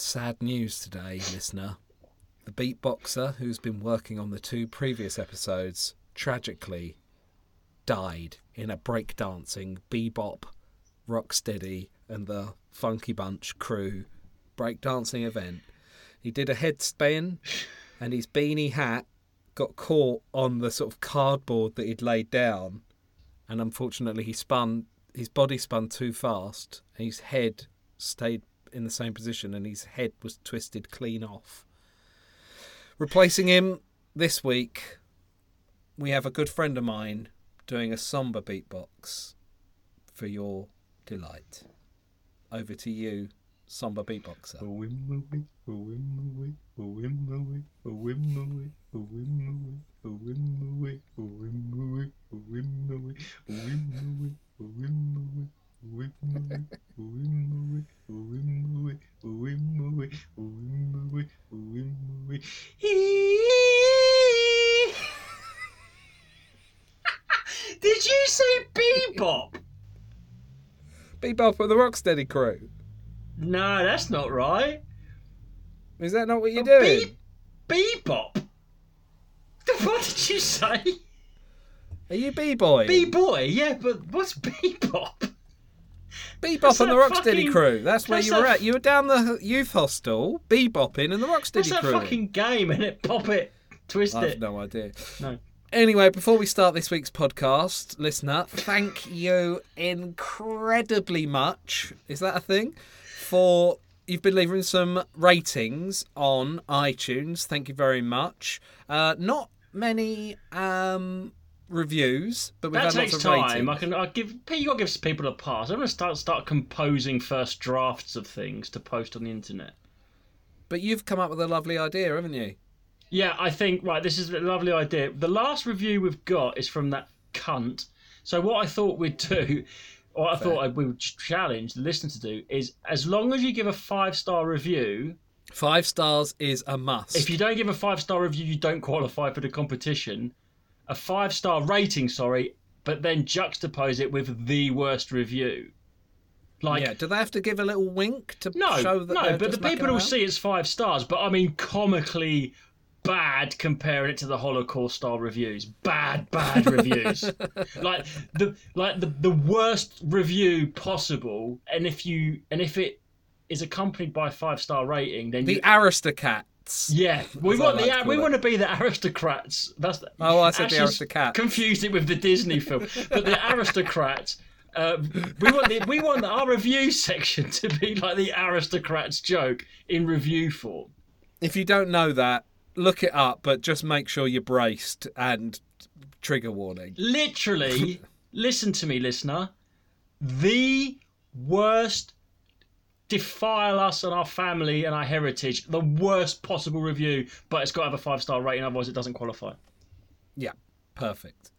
sad news today, listener. The beatboxer who's been working on the two previous episodes tragically died in a breakdancing bebop, rocksteady, and the Funky Bunch crew breakdancing event. He did a headspin, and his beanie hat got caught on the sort of cardboard that he'd laid down, and unfortunately he spun. His body spun too fast, and his head stayed in the same position, and his head was twisted clean off. Replacing him this week, we have a good friend of mine doing a somber beatbox for your delight. Over to you, somber beatboxer. Did you say bebop? Bebop with the Rocksteady crew. No, that's not right. Is that not what you're Oh, doing? Be- bebop. What did you say? Are you b-boy? B boy, yeah, but what's bebop? Bebop That's and the Rocksteady fucking- crew. That's where that's you were at. You were down the youth hostel, bebopping, and the That's Rocksteady that crew. fucking game, and it pop it, twist I've it. no idea. No. Anyway, before we start this week's podcast, listener, thank you incredibly much. Is that a thing? For you've been leaving some ratings on iTunes. Thank you very much. Uh, not many um, reviews, but we've That had takes time. ratings. I can. I give. You got to give people a pass. I'm gonna start start composing first drafts of things to post on the internet. But you've come up with a lovely idea, haven't you? Yeah, I think right. This is a lovely idea. The last review we've got is from that cunt. So what I thought we'd do, or I thought I- we would challenge the listener to do, is as long as you give a five star review, Five stars is a must. if you don't give a five star review, you don't qualify for the competition. A five star rating, sorry, but then juxtapose it with the worst review. Like yeah, do they have to give a little wink to No, show that no, but the people will see it's five stars. But I mean, comically bad comparing it to the Holocaust style reviews. Bad, bad reviews. like the like the the worst review possible. And if you and if it is accompanied by a five star rating, then the you, aristocrats. yeah, we want like the to we it. want to be the aristocrats. That's the, Oh, I said the Ash's aristocats. Confused it with the Disney film, but the aristocrats. Uh, we want the, we want our review section to be like the aristocrats joke in review form. If you don't know that, look it up, but just make sure you're braced and trigger warning. Literally, listen to me, listener. The worst defile us and our family and our heritage. The worst possible review, but it's got to have a five star rating, otherwise it doesn't qualify. Yeah, perfect.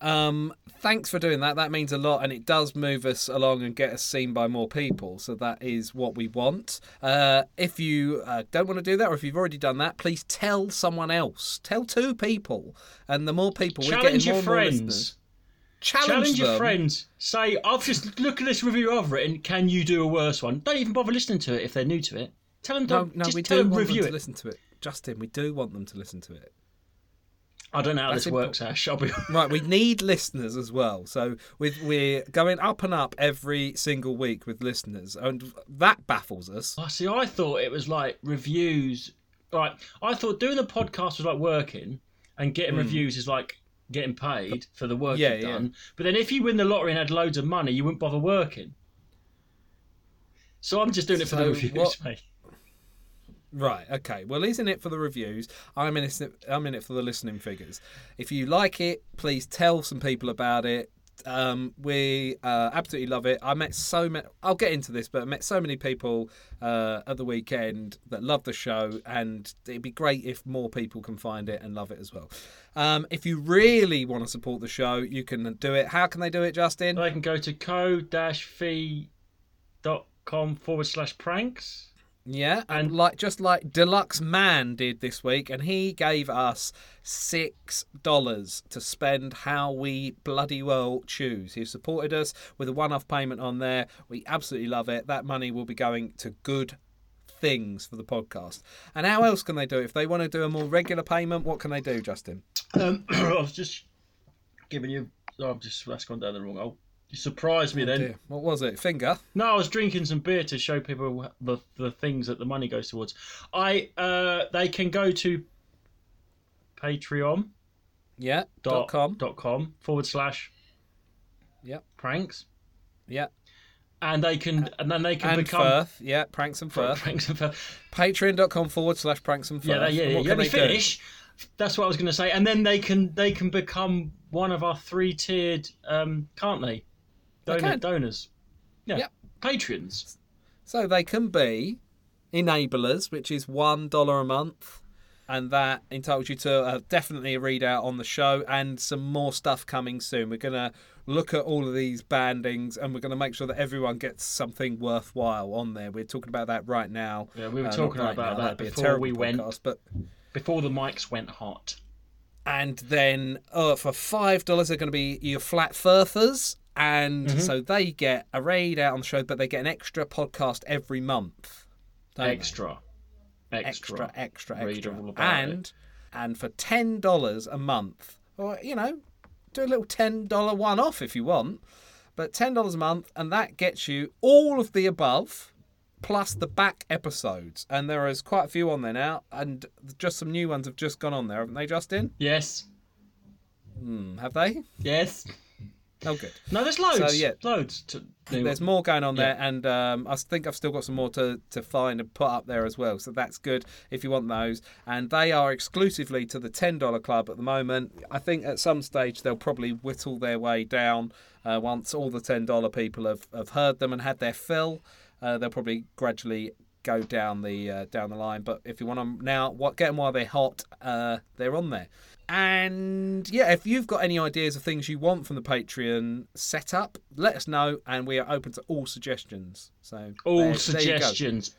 Um, thanks for doing that. That means a lot, and it does move us along and get us seen by more people. So that is what we want. Uh, if you uh, don't want to do that, or if you've already done that, please tell someone else. Tell two people, and the more people Challenge getting your more more friends. listeners. Challenge, Challenge your them. friends. Say, I've just look at this review I've written. Can you do a worse one? Don't even bother listening to it if they're new to it. Tell them No, to no, just we tell do them want review them it. to listen to it. Justin, we do want them to listen to it. I don't know how That's this works, Ash. I'll be. Right, we need listeners as well. So with we're going up and up every single week with listeners, and that baffles us. Oh, see, I thought it was like reviews. Right, I thought doing the podcast was like working, and getting hmm. reviews is like getting paid for the work. Yeah, you've yeah. done. But then if you win the lottery and had loads of money, you wouldn't bother working. So I'm just doing it for the So reviews, what- mate. Right, okay. Well, he's in it for the reviews. I'm in it. I'm in it for the listening figures. If you like it, please tell some people about it. Um, we uh, absolutely love it. I met so many. I'll get into this, but I met so many people uh, at the weekend that love the show, and it'd be great if more people can find it and love it as well. Um, if you really want to support the show, you can do it. How can they do it, Justin? They can go to Ko-fi.com forward slash pranks. Yeah, and And- like just like Deluxe Man did this week, and he gave us six dollars to spend how we bloody well choose. He supported us with a one-off payment on there. We absolutely love it. That money will be going to good things for the podcast. And how else can they do it? If they want to do a more regular payment, what can they do, Justin? Um, I was just giving you. Oh, I've just that's gone down the wrong hole. You surprised me then. Dear. What was it? Finger? No, I was drinking some beer to show people the the things that the money goes towards. I uh, they can go to Patreon Yeah. dot Dot com. dot com forward slash Yep. pranks, Yeah. and they can and then they can And become Firth. Yeah. Pranks and Firth. pranks and Firth. Patreon.com forward slash pranks and Firth. Yeah, yeah, yeah. Let me they do? finish. That's what I was going to say, and then they can they can become one of our three tiered, um, can't they? Donor, donors. Yeah. Yep. Patrons. So they can be enablers, which is one dollar a month, and that entitles you to uh, definitely a readout on the show and some more stuff coming soon. We're gonna look at all of these bandings and we're gonna make sure that everyone gets something worthwhile on there. We're talking about that right now. Yeah, we were Uh, talking right about now, that that'd before terrible we went podcast, but before the mics went hot. and then uh, for five dollars they're going to be your flat furthers and Mm-hmm. so they get a raid out on the show but they get an extra podcast every month? Extra. Extra. extra extra extra and and for ten dollars a month or you know do a little ten dollar one off if you want but ten dollars a month and that gets you all of the above plus the back episodes and there is quite a few on there now and just some new ones have just gone on there haven't they justin Yes. hmm, have they Yes. Oh good No, there's loads. So, yeah. Loads to. There's more going on there, and um, I think I've still got some more to, to find and put up there as well. So that's good if you want those. And they are exclusively to the $10 club at the moment. I think at some stage they'll probably whittle their way down uh, once all the $10 people have, have heard them and had their fill. Uh, they'll probably gradually go down the uh, down the line. But if you want them now, what get them while they're hot, uh, they're on there. And yeah, if you've got any ideas of things you want from the Patreon setup, let us know, and we are open to all suggestions. So All there- there suggestions.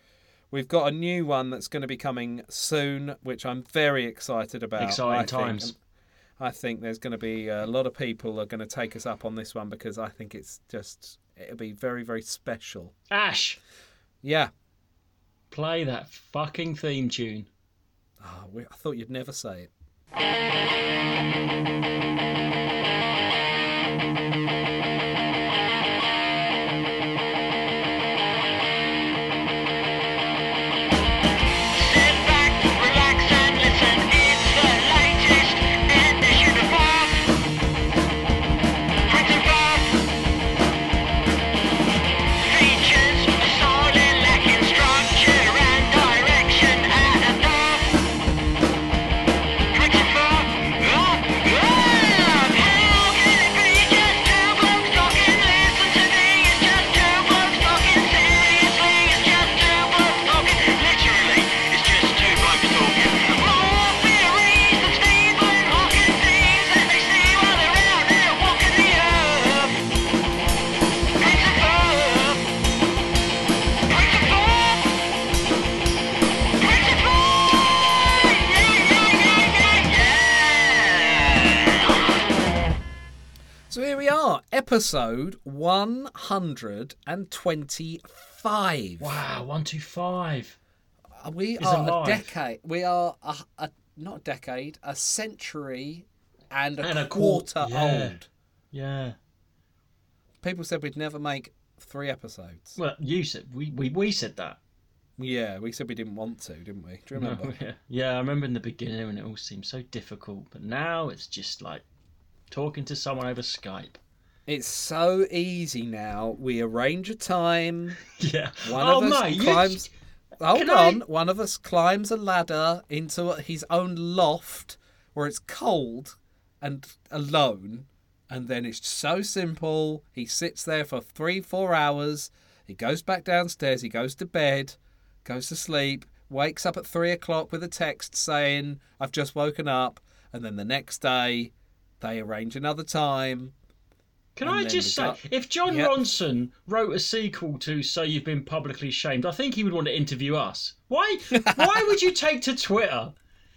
We've got a new one that's going to be coming soon, which I'm very excited about. Exciting I think. times. And I think there's going to be uh, a lot of people are going to take us up on this one because I think it's just it'll be very very special. Ash, Yeah. play that fucking theme tune. Oh, I thought you'd never say it. Sit episode 125. Wow, one, two, five. Uh, We Is are alive. a decade. We are a, a not a decade, a century and a And a quar- quarter yeah. old. Yeah. People said we'd never make three episodes. Well, you said we we, we said that. Yeah, we said we didn't want to, didn't we? Do you remember? yeah. yeah, I remember in the beginning when it all seemed so difficult, but now it's just like talking to someone over Skype. It's so easy now. We arrange a time. Yeah. One oh of us mate, climbs. Hold Can I- on. One of us climbs a ladder into his own loft where it's cold and alone, and then it's so simple. He sits there for three, four hours. He goes back downstairs. He goes to bed, goes to sleep, wakes up at three o'clock with a text saying, "I've just woken up," and then the next day, they arrange another time. Can I just say, guy- if Jon Yep. Ronson wrote a sequel to "So You've Been Publicly Shamed," I think he would want to interview us. Why? Why would you take to Twitter?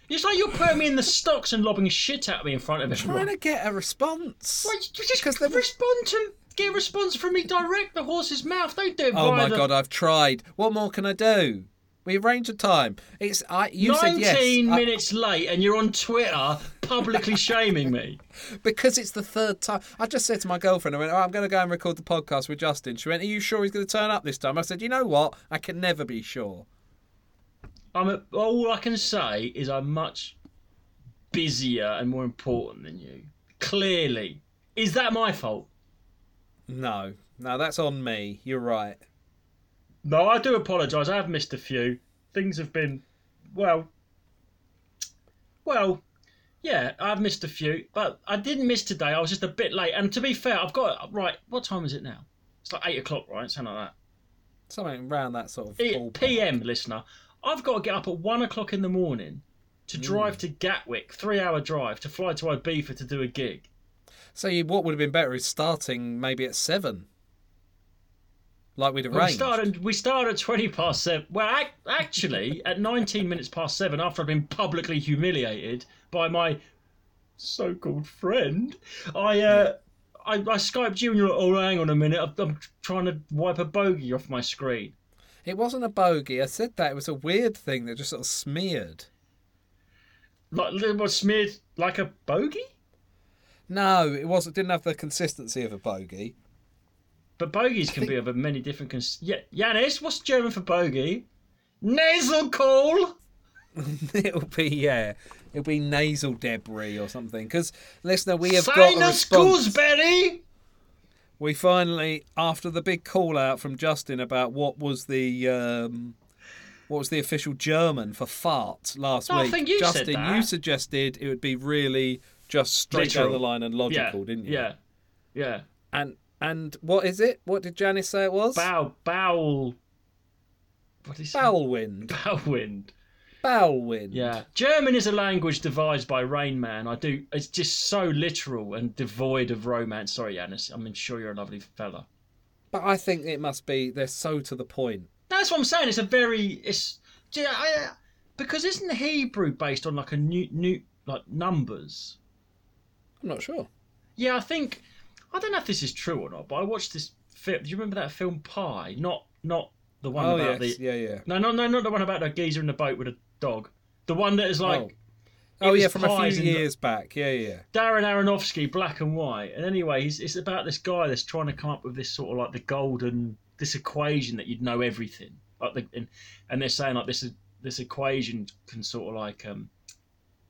It's like you're putting me in the stocks and lobbing shit at me in front of this. Trying everyone. to get a response. Why, you just 'Cause they were- respond to get a response from me direct. The horse's mouth. Don't do it Oh my the- god, I've tried. What more can I do? We arranged a time. It's I. You said yes 19 I- minutes late and you're on Twitter publicly shaming me. because it's the third time. I just said to my girlfriend, I went, oh, "I'm going to go and record the podcast with Justin." She went, "Are you sure he's going to turn up this time?" I said, "You know what? I can never be sure." I'm a, all I can say is I'm much busier and more important than you. Clearly. Is that my fault? No, no, that's on me. You're right. No, I do apologise. I have missed a few. Things have been, well, well, yeah, I've missed a few, but I didn't miss today. I was just a bit late. And to be fair, I've got right. What time is it now? It's like eight o'clock, right? Something like that. Something around that sort of ballpark. PM, listener. I've got to get up at one o'clock in the morning to mm. drive to Gatwick, three-hour drive to fly to Ibiza to do a gig. So what would have been better is starting maybe at seven, like we'd We started. We started at twenty past seven. Well, actually, at nineteen minutes past seven, after I'd been publicly humiliated by my so-called friend, I uh, I, I skyped you and you're like, "Oh, hang on a minute, I'm, I'm trying to wipe a bogey off my screen." It wasn't a bogey. I said that it was a weird thing that just sort of smeared. Like it was smeared like a bogey, No, it wasn't. Didn't have the consistency of a bogey. But bogeys can be of a many different. Cons- yeah, Yanis, what's German for bogey? Nasal call. it'll be yeah, it'll be nasal debris or something. Because listener, we have got a response. gooseberry. We finally, after the big call out from Justin about what was the um, what was the official German for fart last No, I week, think you said Justin, you suggested it would be really just straight down the line and logical, didn't you? Yeah, yeah. And and what is it? What did Janice say it was? Bow, bowel. What is Bowel wind. Bow wind. Bowel wind. Yeah. German is a language devised by Rain Man. I do. It's just so literal and devoid of romance. Sorry, Janice. I'm sure you're a lovely fella. But I think it must be. They're so to the point. That's what I'm saying. It's a very. It's. Yeah. I, because isn't Hebrew based on like a new new like numbers? I'm not sure. Yeah, I think. I don't know if this is true or not, but I watched this film. Do you remember that film Pi? Not not the one Oh about yes, the. yeah, yeah. No, no, no, not the one about the geezer in the boat with a dog. The one that is like oh, oh was yeah, from a pies few and- years back. Yeah, yeah. Darren Aronofsky, black and white. And anyway, he's, it's about this guy that's trying to come up with this sort of like the golden, this equation that you'd know everything. Like the, and, and they're saying like this is this equation can sort of like um,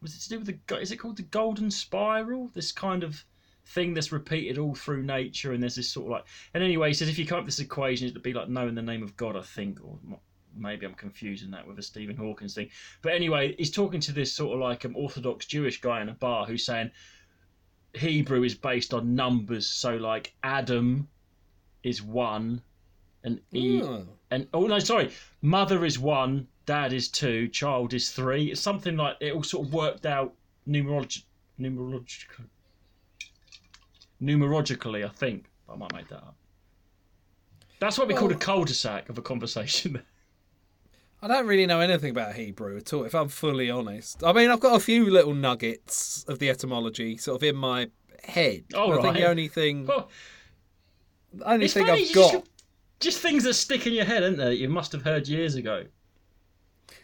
was it to do with the go- is it called the golden spiral? This kind of thing that's repeated all through nature, and there's this sort of like. And anyway, he says if you come up with this equation, it'd be like knowing the name of God, I think, or maybe I'm confusing that with a Stephen Hawkins thing. But anyway, he's talking to this sort of like an Orthodox Jewish guy in a bar who's saying Hebrew is based on numbers. So like Adam is one, and E Oh. and oh no, sorry, mother is one, dad is two, child is three. It's something like it all sort of worked out numerolog- numerological, numerologically, I think. I might make that up. That's what we call a cul-de-sac of a conversation. I don't really know anything about Hebrew at all, if I'm fully honest. I mean, I've got a few little nuggets of the etymology sort of in my head. All I think the only thing, well, the only thing I've got. just, just things that stick in your head, aren't? That you must have heard years ago.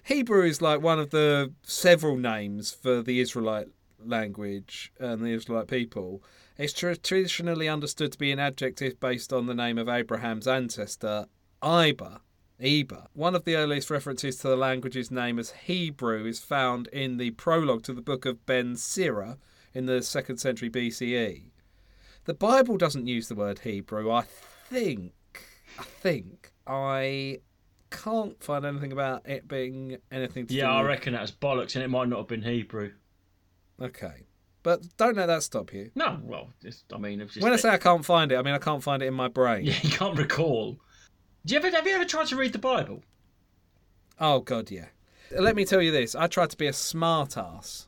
Hebrew is like one of the several names for the Israelite language and the Israelite people. It's tra- traditionally understood to be an adjective based on the name of Abraham's ancestor, Iber. Eber. One of the earliest references to the language's name as Hebrew is found in the prologue to the book of Ben Sirah in the second century BCE. The Bible doesn't use the word Hebrew. I think, I think, I can't find anything about it being anything to Yeah, do I reckon that's bollocks, and it might not have been Hebrew. Okay. But don't let that stop you. No, well, it's, I mean, just When I say I can't find it, I mean I can't find it in my brain. yeah, you can't recall. Do you ever have you ever tried to read the Bible? Oh, God, yeah. Let me tell you this. I tried to be a smart ass.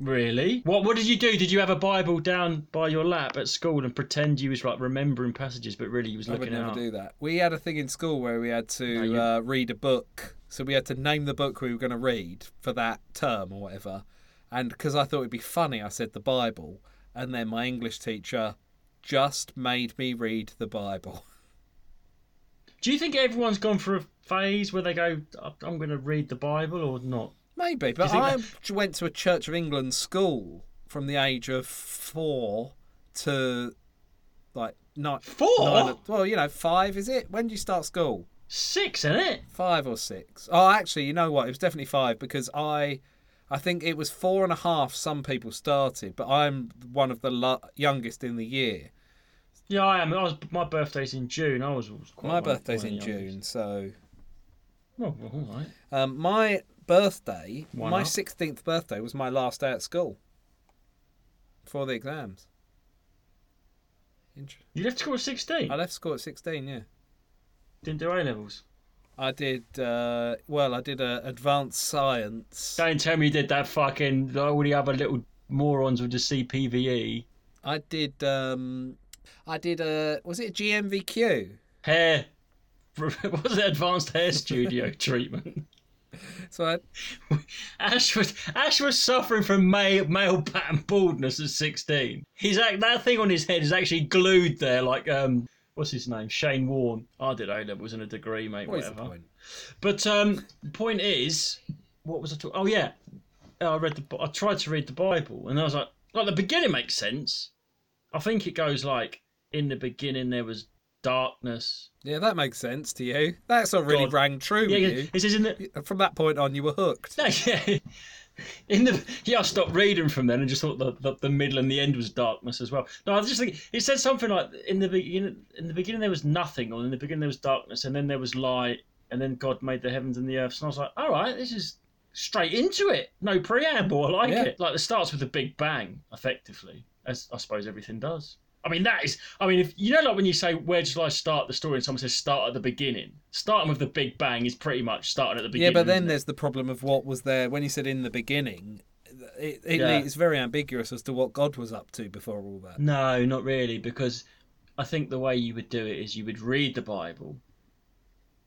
Really? What What did you do? Did you have a Bible down by your lap at school and pretend you was like remembering passages, but really you was looking I would never out? do that. We had a thing in school where we had to No, uh, read a book. So we had to name the book we were going to read for that term or whatever. And because I thought it'd be funny, I said the Bible. And then my English teacher just made me read the Bible. Do you think everyone's gone through a phase where they go, "I'm going to read the Bible" or not? Maybe, but I went to a Church of England school from the age of four to like nine. Four? nine- well, you know, five is it? When do you start school? Six, isn't it? Five or six? Oh, actually, you know what? It was definitely five because I, I think it was four and a half. Some people started, but I'm one of the lo- youngest in the year. Yeah, I am. I was. My birthday's in June. I was. quite My birthday's in of the youngest. June, so Oh, well, all right. um, my birthday, Why my sixteenth birthday, was my last day at school for the exams. You left school at sixteen. I left school at sixteen. Yeah. Didn't do A levels. I did uh, well. I did uh, advanced science. Don't tell me you did that fucking like all the other little morons with the CPVE I did. Um, I did. a. was it a GNVQ? hair. Was it? Advanced hair studio treatment. So I, Ash was Ash was suffering from male male pattern baldness at sixteen. He's act, that thing on his head is actually glued there, like um, what's his name? Shane Warne. I did A levels and a degree, mate. what whatever. point? But um, the point is, what was I talking? Oh yeah, I read the. I tried to read the Bible, and I was like, like the beginning makes sense. I think it goes like, in the beginning there was darkness. Yeah, that makes sense to you. That's of really God. rang true Yeah, it says in the. From that point on, you were hooked. No, yeah. In the yeah, I stopped reading from then and just thought the, the, the middle and the end was darkness as well. No, I was just think it said something like in the beginning. In the beginning there was nothing, or in the beginning there was darkness, and then there was light, and then God made the heavens and the earth. And I was like, all right, this is straight into it. No preamble. I like Yeah. it. Like it starts with a big bang, effectively, as I suppose everything does. I mean, that is. I mean, if you know, like when you say, "Where shall I start the story?" and someone says, "Start at the beginning." Starting with the big bang is pretty much starting at the beginning. Yeah, but then it? there's the problem of what was there when you said in the beginning. It, it, Yeah. It's very ambiguous as to what God was up to before all that. No, not really, because I think the way you would do it is you would read the Bible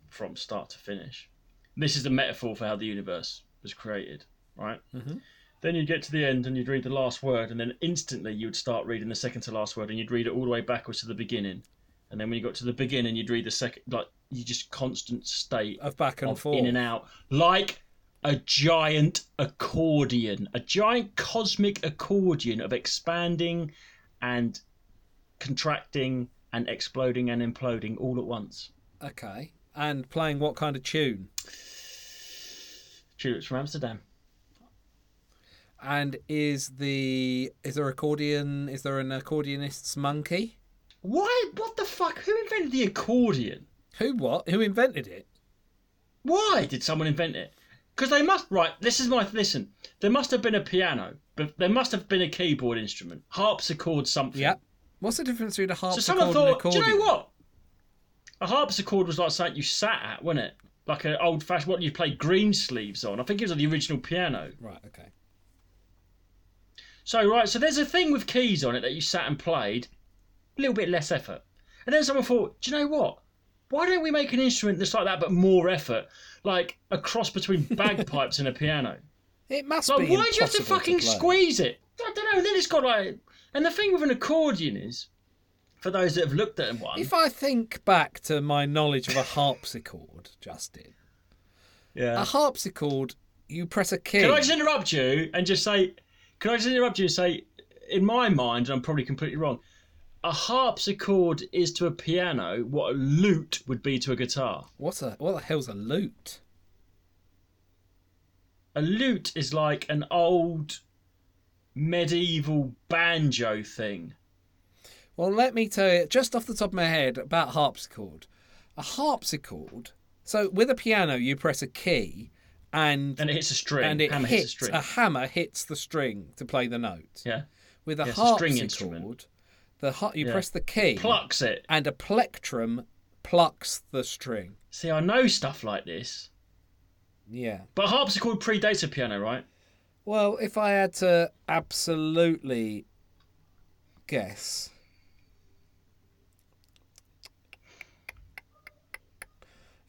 from start to finish. This is the metaphor for how the universe was created, right? Mhm. Then you'd get to the end and you'd read the last word, and then instantly you'd start reading the second to last word, and you'd read it all the way backwards to the beginning. And then when you got to the beginning, you'd read the second, like you just constant state Of back and of forth. in and out, like a giant accordion, a giant cosmic accordion of expanding and contracting and exploding and imploding all at once. Okay. And playing what kind of tune? Tulips from Amsterdam. And is the is there accordion? Is there an accordionist's monkey? Why? What the fuck? Who invented the accordion? Who what? Who invented it? Why did someone invent it? Because they must. Right. This is my listen. There must have been a piano, but there must have been a keyboard instrument, harpsichord, something. Yeah. What's the difference between a harpsichord So someone and thought, do you know what? A harpsichord was like something you sat at, wasn't it? Like an old fashioned, what you played Greensleeves on. I think it was on the original piano. Right. Okay. So, right, so there's a thing with keys on it that you sat and played, a little bit less effort. And then someone thought, do you know what? Why don't we make an instrument that's like that but more effort? Like a cross between bagpipes and a piano. It must Like, be. why do you have to fucking play. squeeze it? I don't know. Then it's got like. And the thing with an accordion is, for those that have looked at one, If I think back to my knowledge of a harpsichord, Justin, yeah. a harpsichord, you press a key. Can I just interrupt you and just say, can I just interrupt you and say, in my mind, and I'm probably completely wrong, a harpsichord is to a piano what a lute would be to a guitar. What's a what the hell's a lute? A lute is like an old medieval banjo thing. Well, let me tell you, just off the top of my head, about harpsichord. A harpsichord. So with a piano, you press a key, and And it hits a string. and it Hammer hits a string. a hammer hits the string to play the note. yeah. With a Yeah, it's a string harpsichord, instrument. the har- you Yeah. press the key, Plucks it. and a plectrum plucks the string. See, I know stuff like this. Yeah. But harpsichord predates a piano, right? Well, if I had to absolutely guess.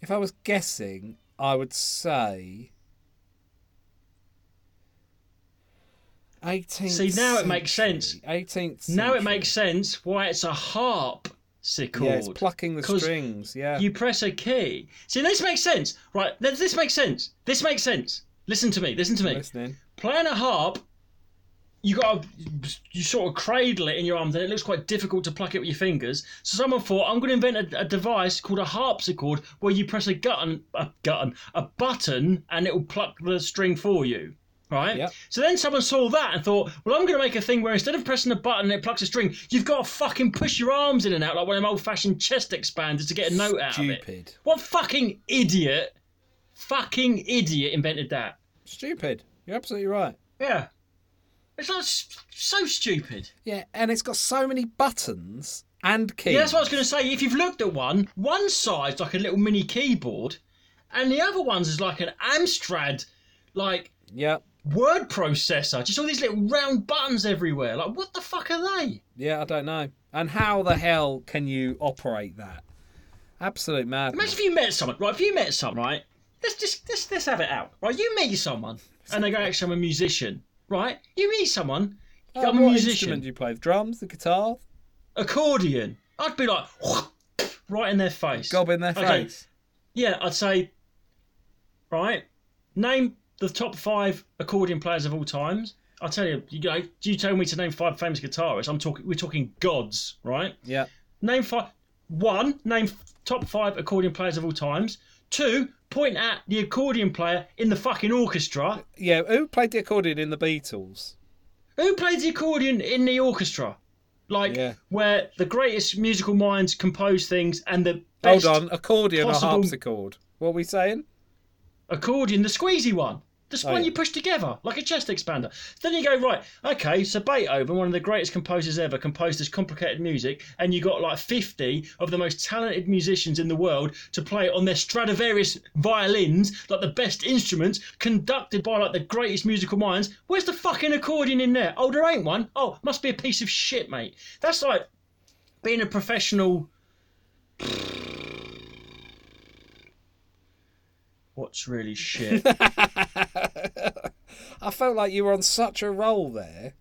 If I was guessing, I would say 18th See, now it makes sense. 18th Now it makes sense why it's a harp Harpsichord. Yeah, it's plucking the strings. Yeah. You press a key. See, this makes sense, right? This this makes sense. This makes sense. Listen to me. Listen to me. Listening. Playing a harp, you got to you sort of cradle it in your arms, and it looks quite difficult to pluck it with your fingers. So someone thought, I'm going to invent a, a device called a harpsichord, where you press a button, a button, a button, and it will pluck the string for you. Right. Yep. So then someone saw that and thought, well, I'm going to make a thing where instead of pressing a button and it plucks a string, you've got to fucking push your arms in and out like one of them old-fashioned chest expanders to get a note out of it. Stupid. What fucking idiot, fucking idiot invented that? Stupid. You're absolutely right. Yeah. It's like so stupid. Yeah, and it's got so many buttons and keys. Yeah, that's what I was going to say. If you've looked at one, one side's like a little mini keyboard, and the other one's is like an Amstrad, like Yeah. word processor. Just all these little round buttons everywhere. Like, what the fuck are they? Yeah, I don't know. And how the hell can you operate that? Absolute madness. Imagine if you met someone, right? If you met someone, right? Let's just let's, let's have it out, right? You meet someone, and they go, "Actually, I'm a musician," right? You meet someone, Oh, I'm a what musician. instrument do you play? The drums, the guitar, accordion. I'd be like, right in their face. gob in their Okay. face. Yeah, I'd say, right, name the top five accordion players of all times. I'll tell you, you go, do you tell me to name five famous guitarists. I'm talking, we're talking gods, right? Yeah. Name five. One, name top five accordion players of all times. Two, point at the accordion player in the fucking orchestra. Yeah, who played the accordion in the Beatles? Who played the accordion in the orchestra? Like Yeah. where the greatest musical minds compose things and the Hold best on, accordion possible- or harpsichord? What are we saying? accordion, the squeezy one. The Oh, one yeah. you push together, like a chest expander. Then you go, right, okay, so Beethoven, one of the greatest composers ever, composed this complicated music, and you got like 50 of the most talented musicians in the world to play on their Stradivarius violins, like the best instruments, conducted by like the greatest musical minds. Where's the fucking accordion in there? Oh, there ain't one. Oh, must be a piece of shit, mate. That's like being a professional. What's really shit? I felt like you were on such a roll there.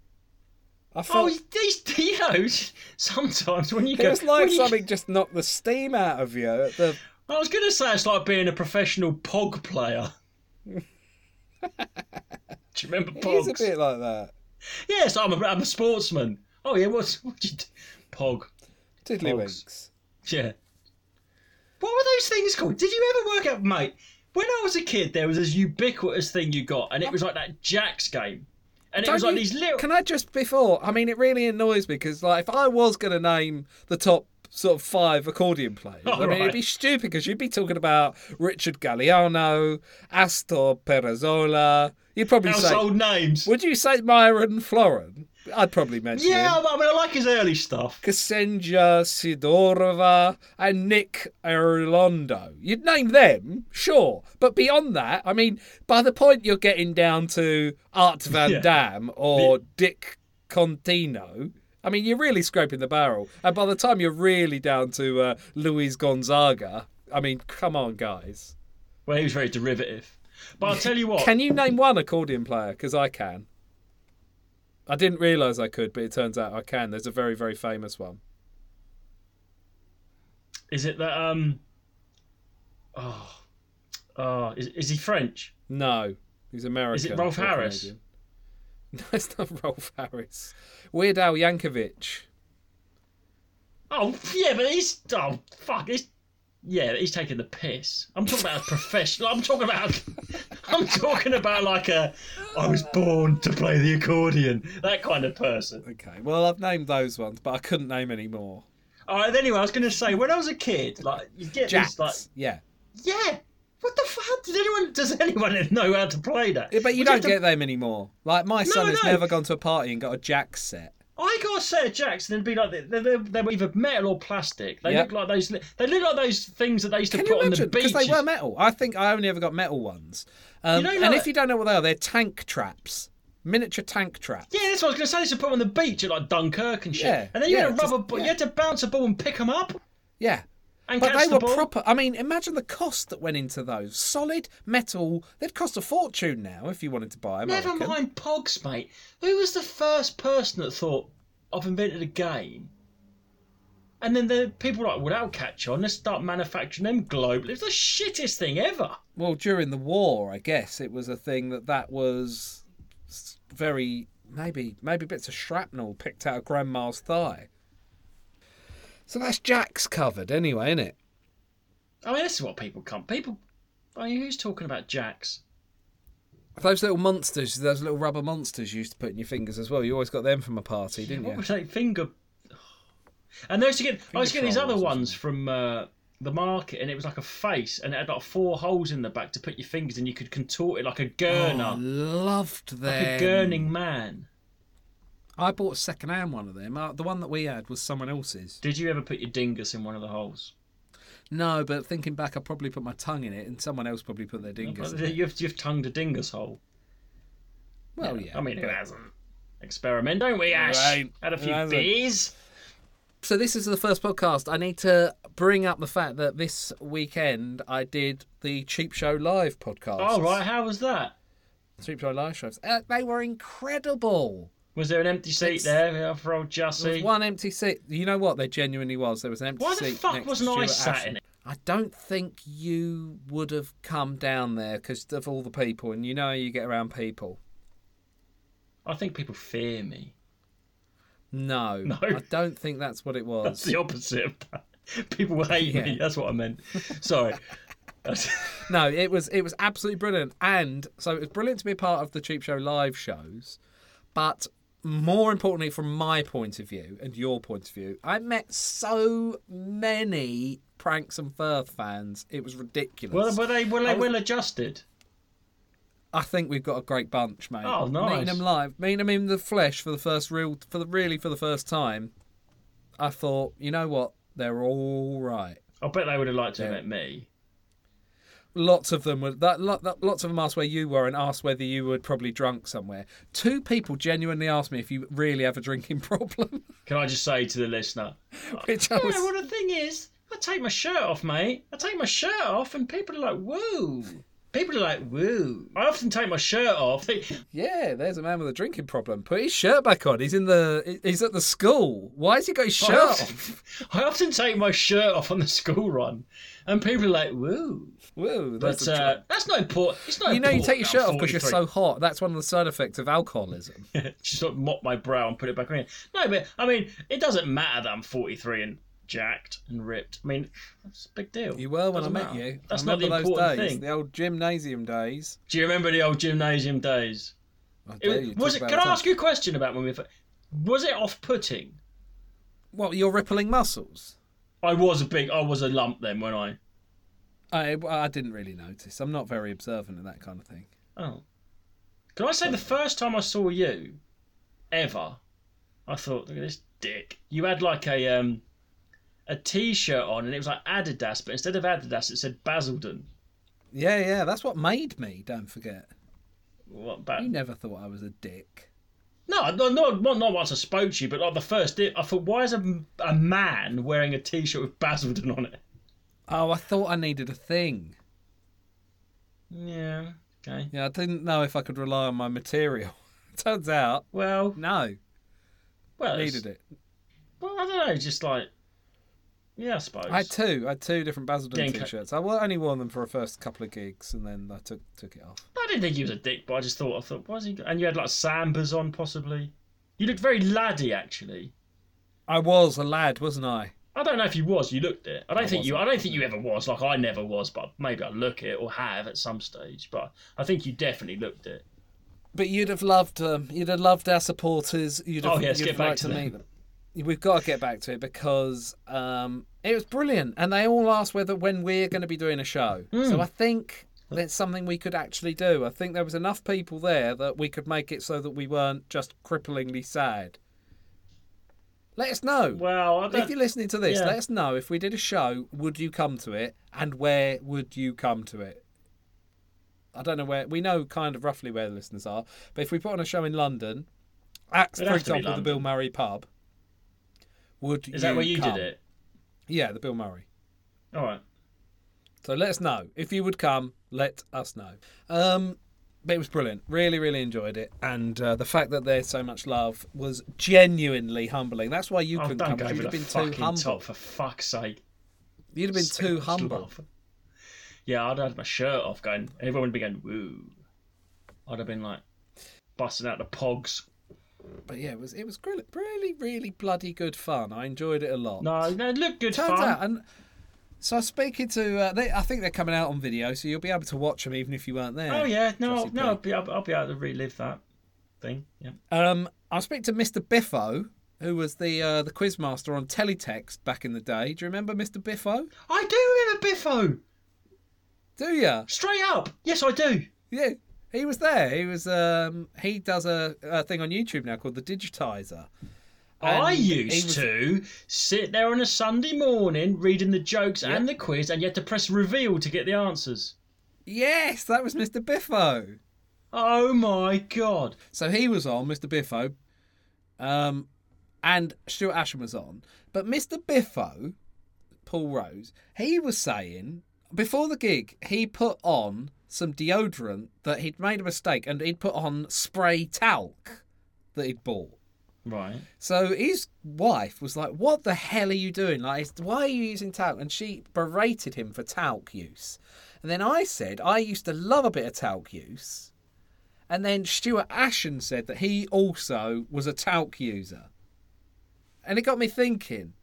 I Oh, these, you know, sometimes when you it go, was like when you- something just knocked the steam out of you. at The, I was going to say it's like being a professional pog player. Do you remember it is a pogs? bit like that. Yes, I'm a, I'm a sportsman. Oh yeah, what's what you do? Pog? Tiddlywinks. Yeah. What were those things called? Did you ever work out, mate? When I was a kid, there was this ubiquitous thing you got, and it was like that Jacks game, and it was like you- these little. Can I just before? I mean, it really annoys me because, like, if I was going to name the top sort of five accordion players, Oh, I mean, it'd be stupid because you'd be talking about Richard Galliano, Astor Piazzolla. You'd probably say, Household names. would you say Myron Floren? I'd probably mention Yeah, him. I mean, I like his early stuff. Ksenija Sidorova and Nick Ariondo. You'd name them, sure. But beyond that, I mean, by the point you're getting down to Art Van Yeah. Damme or Dick Contino, I mean, you're really scraping the barrel. And by the time you're really down to uh, Luis Gonzaga, I mean, come on, guys. Well, he was very derivative. But I'll tell you what. Can you name one accordion player? Because I can. I didn't realise I could, but it turns out I can. There's a very, very famous one. Is it that um? Oh, oh, is, is he French? No, he's American. Is it Rolf Harris? Canadian. No, it's not Rolf Harris. Weird Al Yankovic. Oh yeah, but he's oh fuck, he's yeah, he's taking the piss. I'm talking about a professional. I'm talking about I'm talking about like a I was born to play the accordion that kind of person. Okay, well I've named those ones, but I couldn't name any more. All right. Anyway, I was going to say when I was a kid, like you get Jacks. these like Yeah. yeah. What the fuck? Did anyone? Does anyone know how to play that? Yeah, but you Would don't to- get them anymore. Like my son I has know. never gone to a party and got a Jack set. I got a set of jacks, and they'd be like they, they, they were either metal or plastic. They Yep. look like those. They look like those things that they used to Can put you on the imagine? beach. Because they were metal. I think I only ever got metal ones. Um, know, and like- if you don't know what they are, they're tank traps, miniature tank traps. Yeah, that's what I was going to say. They used to put on the beach at like Dunkirk and shit. Yeah, and then you yeah, had a rubber ball. yeah. You had to bounce a ball and pick them up Yeah. And But they the were ball. proper. I mean, imagine the cost that went into those. Solid metal. They'd cost a fortune now if you wanted to buy them. Never mind pogs, mate. Who was the first person that thought I've invented a game And then the people were like, well, that'll catch on. Let's start manufacturing them globally. It's the shittest thing ever. Well, during the war, I guess it was a thing that that was very maybe maybe bits of shrapnel picked out of grandma's thigh. So that's Jack's covered anyway, isn't it? I mean, this is what people come. People. I mean, who's talking about jacks? Those little monsters, those little rubber monsters you used to put in your fingers as well. You always got them from a party, didn't What you? was that finger? And those again, I used to get these other ones from uh, the market, and it was like a face, and it had like four holes in the back to put your fingers, and you could contort it like a Oh, gurner, loved them. like a gurning man. I bought a second-hand one of them. Uh, the one that we had was someone else's. Did you ever put your dingus in one of the holes? No, but thinking back, I probably put my tongue in it, and someone else probably put their dingus. in it. You've you've tongued a dingus hole. Well, yeah. I mean, who hasn't? Experiment, don't we, Ash? Right. Had a Who few hasn't? beers. So this is the first podcast. I need to bring up the fact that this weekend I did the Cheap Show Live podcast. Oh right, how was that? Cheap Show Live shows. Uh, they were incredible. Was there an empty seat It's- there for old There was Jussie? one empty seat. You know what? There genuinely was. There was an empty Why seat. the fuck wasn't I sat Ashton. in it? I don't think you would have come down there because of all the people, and you know how you get around people. I think people fear me. No, No. I don't think that's what it was. That's the opposite of that. People hate me. That's what I meant. Sorry. No, it was it was absolutely brilliant, and so it was brilliant to be a part of the Cheap Show live shows. But more importantly, from my point of view and your point of view, I met so many Pranks and Firth fans. It was ridiculous. well, were they were they well adjusted? I think we've got a great bunch, mate. Oh, nice. Meeting them live, meeting them in the flesh for the first real, for the really for the first time. I thought, you know what, they're all right. I bet they would have liked to have met me. Lots of them were that. Lots of them asked where you were and asked whether you were probably drunk somewhere. Two people genuinely asked me if you really have a drinking problem, Can I just say to the listener? which I Yeah, was. well, the thing is, I take my shirt off, mate. I take my shirt off, and people are like, "Whoa." People are like, "Woo!" I often take my shirt off. Yeah, there's a man with a drinking problem. Put his shirt back on. He's in the. He's at the school. Why has he got his shirt I, off? I often take my shirt off on the school run, and people are like, "Woo!" But that's a uh, that's not important. It's not. You know, you take your shirt off because you're so hot. That's one of the side effects of alcoholism. Just sort of mop my brow and put it back on. No, but I mean, it doesn't matter that I'm 43 and jacked and ripped. I mean, that's a big deal. You were when Doesn't I met matter. you. That's not the those important days, thing. the old gymnasium days. Do you remember the old gymnasium days? I It you, was, it? Can I ask you a question about when we? Was it off-putting? What your rippling muscles? I was a big. I was a lump then when I. I I didn't really notice. I'm not very observant of that kind of thing. Oh. Can I say the first time I saw you, ever, I thought, look at this dick. You had like a um, a t-shirt on, and it was like Adidas, but instead of Adidas, it said Basildon. Yeah, yeah, that's what made me. Don't forget. What about? You never thought I was a dick. No, no, no, not, not once I spoke to you, but like the first day, I thought, why is a, a man wearing a t-shirt with Basildon on it? Oh, I thought I needed a thing. Yeah, okay. Yeah, I didn't know if I could rely on my material. Turns out, Well, no, well, needed it. Well, I don't know, just like, yeah, I suppose. I had two. I had two different Basildon Didn't t-shirts. I only wore them for a first couple of gigs, and then I took took it off. I didn't think he was a dick, but I just thought, I thought, why is he? And you had like sambas on, possibly. You looked very laddie, actually. I was a lad, wasn't I? I don't know if you was. You looked it. I don't I think you. I don't think you ever was. Like I never was, but maybe I look it or have at some stage. But I think you definitely looked it. But you'd have loved um, you'd have loved our supporters. You'd have, Oh, yes, you'd get have back liked to to them. meet them. We've got to get back to it because um, it was brilliant, and they all asked whether when we're going to be doing a show. Hmm. So I think that's something we could actually do. I think there was enough people there that we could make it so that we weren't just cripplingly sad. Let us know. Well, I if you're listening to this, yeah. let us know if we did a show, would you come to it, and where would you come to it? I don't know where. We know kind of roughly where the listeners are, but if we put on a show in London, at It'd for have to example the Bill Murray pub, would is that where you come? did it? Yeah, the Bill Murray. All right. So let us know if you would come. Let us know. Um, But it was brilliant. Really, really enjoyed it, and uh, the fact that there's so much love was genuinely humbling. That's why you Oh, couldn't come. go You'd have been too humble. top for fuck's sake. You'd have been So too humble. love. Yeah, I'd have had my shirt off going, everyone would be going, woo. I'd have been like, busting out the pogs. But yeah, it was it was really, really, really bloody good fun. I enjoyed it a lot. No, no, look good Turns fun. out, and so I was speaking to. Uh, they, I think they're coming out on video, so you'll be able to watch them even if you weren't there. oh, yeah, no, Jurassic no, I'll be, I'll, I'll be able to relive that thing. Yeah. Um, I was speaking to Mr. Biffo, who was the uh, the quizmaster on Teletext back in the day. Do you remember Mr. Biffo? I do remember Biffo. Do you? Straight up. Yes, I do. Yeah, he was there. He was. Um, he does a, a thing on YouTube now called the Digitizer. I And he used was- to sit there on a Sunday morning reading the jokes and the quiz, and you had to press reveal to get the answers. Yes, that was Mr. Biffo. Oh my god. So he was on, Mr. Biffo, um, and Stuart Ashen was on. But Mr. Biffo, Paul Rose, he was saying before the gig, he put on some deodorant that he'd made a mistake and he'd put on spray talc that he'd bought. Right. So his wife was like, "What the hell are you doing? Like, why are you using talc?" And she berated him for talc use. And then I said, "I used to love a bit of talc use." And then Stuart Ashen said that he also was a talc user. And it got me thinking,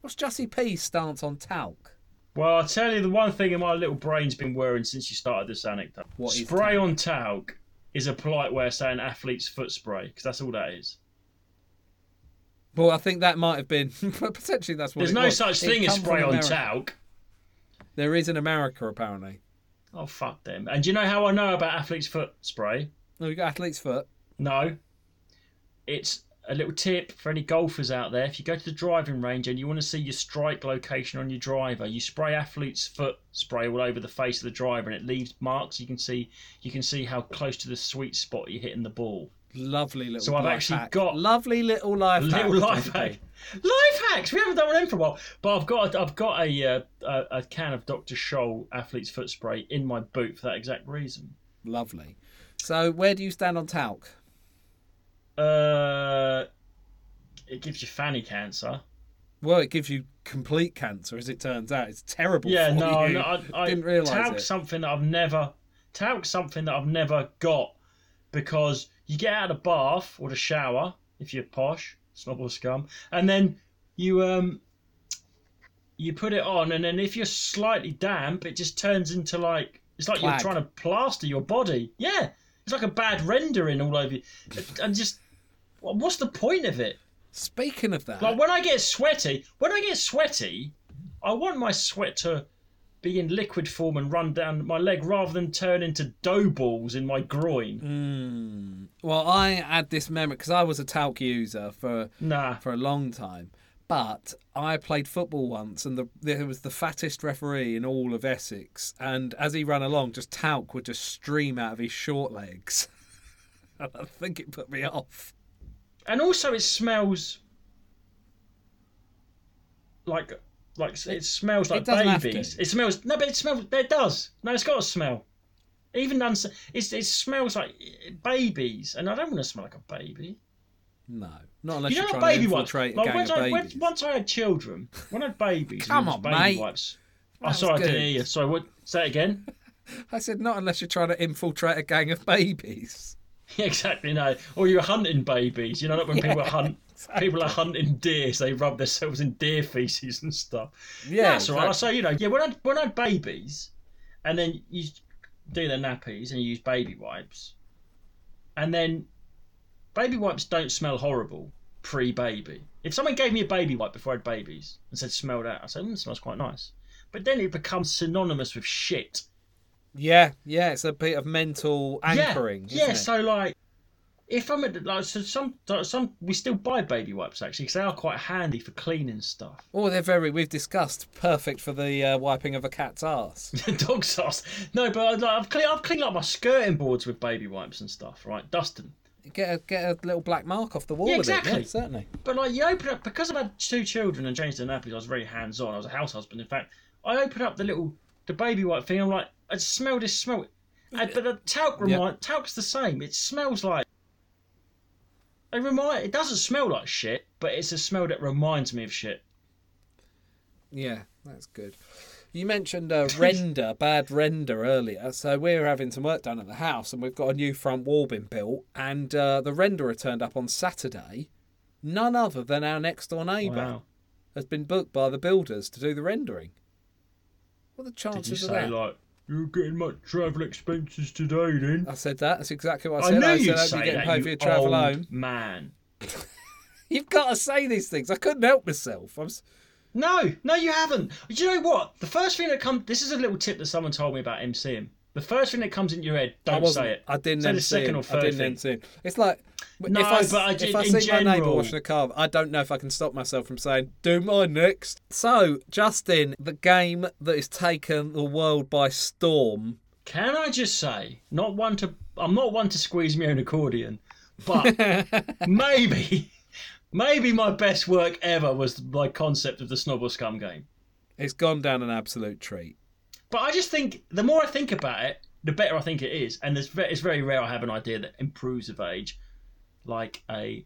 what's Jussie P's stance on talc? Well, I'll tell you the one thing in my little brain's been whirring since you started this anecdote. What is spray on talc is a polite way of saying athlete's foot spray, because that's all that is. Well, I think that might have been potentially that's what. There's no was. such It thing as spray on talc. There is in America apparently. Oh, fuck them. And do you know how I know about athlete's foot spray? Oh, you got athlete's foot. No. It's a little tip for any golfers out there. If you go to the driving range and you want to see your strike location on your driver, you spray athlete's foot spray all over the face of the driver and it leaves marks. You can see you can see how close to the sweet spot you're hitting the ball. Lovely little. So I've actually hack. got- lovely little life hack. life hack. Life hacks. We haven't done one in for a while, but I've got I've got a uh, a, a can of Dr. Scholl athlete's foot spray in my boot for that exact reason. Lovely. So where do you stand on talc? Uh, it gives you fanny cancer. Well, it gives you complete cancer, as it turns out. It's terrible. Yeah, for no, no, I, I didn't realise talc's it. something that I've never talc's something that I've never got because you get out of the bath or the shower if you're posh, snob or scum, and then you um you put it on, and then if you're slightly damp, it just turns into like it's like Clag. you're trying to plaster your body. Yeah, it's like a bad rendering all over you, and just what's the point of it? Speaking of that, Like when I get sweaty, when I get sweaty, I want my sweat to be in liquid form and run down my leg rather than turn into dough balls in my groin. Mm. well, I had this memory because I was a talc user for Nah. for a long time. But I played football once, and the, there was the fattest referee in all of Essex. And as he ran along, just talc would just stream out of his short legs. and I think it put me off. And also it smells like like it smells like doesn't have babies. to. It smells no, but it smells. It does. No, it's got a smell. Even uns- it's, it smells like babies, and I don't want to smell like a baby. No, not unless you know are what trying to baby wipes? infiltrate a Like gang once of I, when, babies. once I had children, when I had babies, Come on, baby mate. wipes. That I was sorry, I didn't hear you. Sorry, what? Say it again. I said not unless you're trying to infiltrate a gang of babies. exactly. No, or you're hunting babies. You know, like when people hunt, people are hunting deer, so they rub themselves in deer feces and stuff. Yeah, that's all right. exactly. So you know, yeah, when I when I had babies, and then you do their nappies and you use baby wipes, and then baby wipes don't smell horrible pre-baby. If someone gave me a baby wipe before I had babies and said smell that, I said, mm, it smells quite nice. But then it becomes synonymous with shit. Yeah, yeah, it's a bit of mental anchoring. Yeah, yeah. it? So like, if I'm at like, so some some we still buy baby wipes actually because they are quite handy for cleaning stuff. Oh, they're very. We've discussed perfect for the uh, wiping of a cat's ass. Dog's sauce. No, but like, I've cleaned I've cleaned up my skirting boards with baby wipes and stuff. Right, dusting. Get a get a little black mark off the wall. Yeah, with it. exactly. Yeah, certainly. But like you open up because I've had two children and changed their nappies. I was very hands on. I was a house husband. In fact, I opened up the little the baby wipe thing. I'm like, I smell this smell. But the talc remind talc's the same. It smells like. It remind. It doesn't smell like shit, but it's a smell that reminds me of shit. Yeah, that's good. You mentioned uh, render, bad render earlier. So we're having some work done at the house, and we've got a new front wall being built. And uh, the renderer turned up on Saturday. None other than our next door neighbour Wow. has been booked by the builders to do the rendering. What are the Did you chances of say that? like you're getting much travel expenses today? Then I said that. That's exactly what I I said. knew I you'd say "Hope you're getting that. paid for your travel home." man. You've got to say these things. I couldn't help myself. I'm, No, no, you haven't. Do you know what? The first thing that comes. This is a little tip that someone told me about MCing. The first thing that comes into your head, don't say it. I didn't Say the second or I third didn't thing. It's like No, if I, but I if I in see my neighbour washing a car, I don't know if I can stop myself from saying, "Do mine next." So, Justin, the game that has taken the world by storm. Can I just say, not one to. I'm not one to squeeze my own accordion, but maybe, maybe my best work ever was my concept of the Snob or Scum game. It's gone down an absolute treat. But I just think the more I think about it, the better I think it is. And it's very, it's very rare I have an idea that improves of age, like a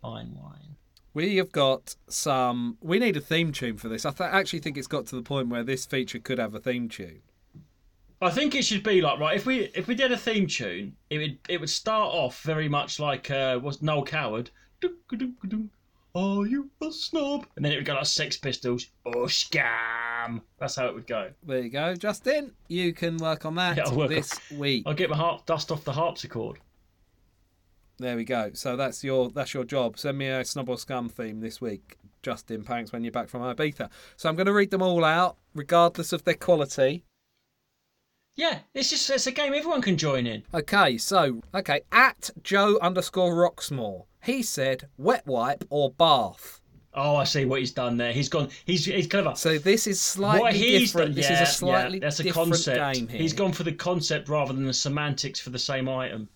fine wine. We have got some. We need a theme tune for this. I th- actually think it's got to the point where this feature could have a theme tune. I think it should be like right. If we if we did a theme tune, it would it would start off very much like uh, was Noel Coward. Are you a snob? And then it would go like Sex Pistols. Oh scam! That's how it would go. There you go, Justin. You can work on that Yeah, I'll work on- this week. I'll get my harp dust off the harpsichord. There we go. So that's your that's your job. Send me a Snob or Scum theme this week, Justin Panks, when you're back from Ibiza. So I'm going to read them all out, regardless of their quality. Yeah, it's just it's a game everyone can join in. Okay, so okay, at Joe underscore Roxmore, he said wet wipe or bath. Oh, I see what he's done there. He's gone. He's he's clever. So this is slightly what he's different. done, this yeah, is a slightly yeah, that's a different concept. game here. He's gone for the concept rather than the semantics for the same item.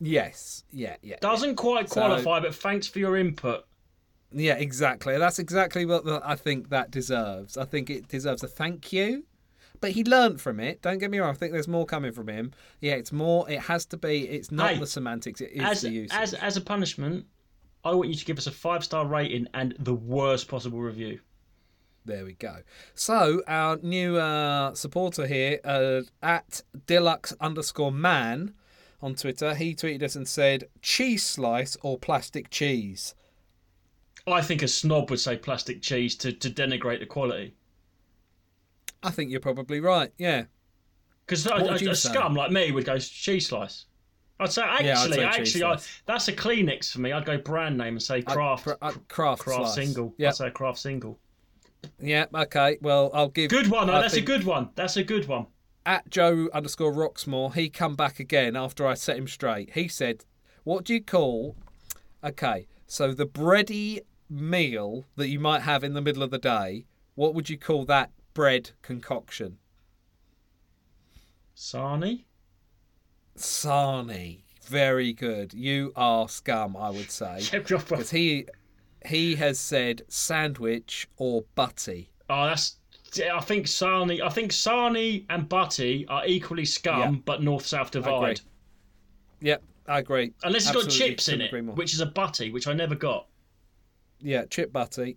Yes, yeah, yeah, Doesn't quite So- qualify, but thanks for your input. yeah, exactly. That's exactly what the, I think that deserves. I think it deserves a thank you. But he learned from it. Don't get me wrong. I think there's more coming from him. Yeah, it's more. It has to be. It's not Hey, the semantics. It is As the use. as as a punishment, I want you to give us a five star rating and the worst possible review. There we go. So our new uh, supporter here uh, at deluxe underscore man on Twitter, he tweeted us and said, "Cheese slice or plastic cheese." I think a snob would say plastic cheese to, to denigrate the quality. I think you're probably right. Yeah, Because a, a- a scum like me would go cheese slice. I'd say actually, Yeah, I'd say actually, I, that's a Kleenex for me. I'd go brand name and say Kraft, pr- I'd Kraft, Kraft slice. single. Yeah, I'd say Kraft single. yeah. Okay. Well, I'll give Good one. I that's think- a good one. That's a good one. at Joe underscore Roxmore, he come back again after I set him straight. He said, "What do you call?" Okay, so the bready meal that you might have in the middle of the day. What would you call that bread concoction? Sarnie. Sarnie. Very good. You are scum, I would say, because he he has said sandwich or butty. Oh, that's. I think Sarnie. I think Sarnie and Butty are equally scum, Yeah. but north-south divide. Yep, I agree. Unless it's got chips in it, which is a butty, which I never got. Yeah, chip butty.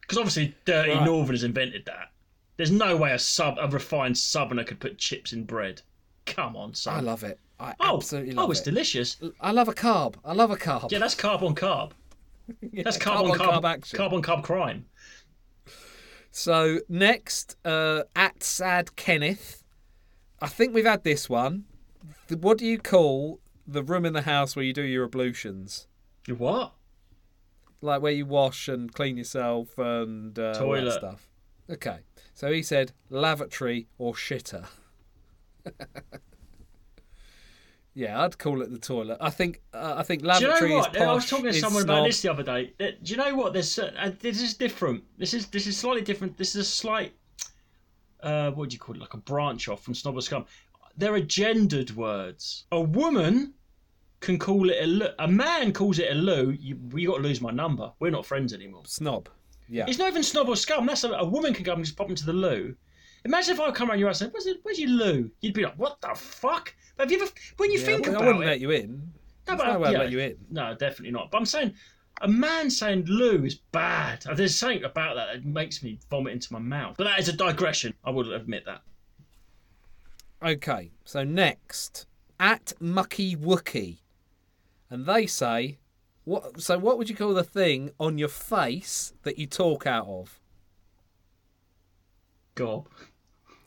Because obviously, dirty Right. Northerners invented that. There's no way a sub, a refined Southerner could put chips in bread. Come on, I love it. I oh, absolutely love it. oh, it's it. delicious. I love a carb. I love a carb. Yeah, that's carb on carb. Yeah, That's carb, on carb, action. carb on carb crime. So next, uh, at Sad Kenneth, I think we've had this one. What do you call the room in the house where you do your ablutions? You what? Like where you wash and clean yourself and uh, Toilet. stuff. Okay, so he said lavatory or shitter. yeah, I'd call it the toilet. I think uh, I think Do you know is what? I was talking to someone about this the other day. Do you know what? There's uh, uh, this is different. This is this is slightly different. This is a slight. Uh, what do you call it? Like a branch off from snob or scum. There are gendered words. A woman can call it a loo. A man calls it a loo. You, you got to lose my number. We're not friends anymore. Snob. Yeah. It's not even snob or scum. That's a, a woman can go and just pop into the loo. Imagine if I come around your house and say, "Where's, it, where's your loo?" You'd be like, "What the fuck?" But have you ever, when you Yeah, think well, I about wouldn't it, let you in. No, There's but, no way I'd yeah. let you in. No, definitely not. But I'm saying a man saying loo is bad. There's something about that that makes me vomit into my mouth. But that is a digression. I will admit that. Okay, so next at Mucky Wookie, and they say, what? So what would you call the thing on your face that you talk out of? Gob.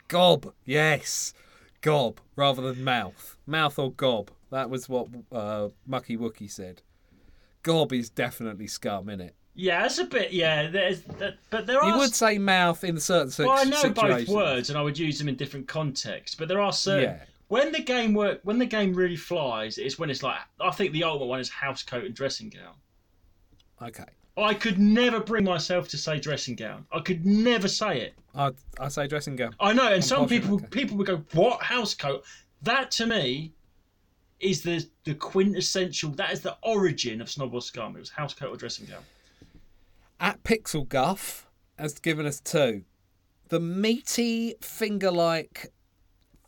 Gob, yes, gob rather than mouth, mouth or gob. That was what uh, Mucky Wookie said. Gob is definitely scum, innit? Yeah, it's a bit. Yeah, there's. That, but there are. You would say mouth in certain si- Well, I know situations. both words, and I would use them in different contexts. But there are certain Yeah. When the game work when the game really flies, is when it's like I think the ultimate one is house coat and dressing gown. Okay, I could never bring myself to say dressing gown. I could never say it. I I say dressing gown. I know, and some people okay. people would go, "What house coat?" That to me is the the quintessential. That is the origin of Snob or Scum. It was house coat or dressing gown. At Pixel Guff has given us two. The meaty finger-like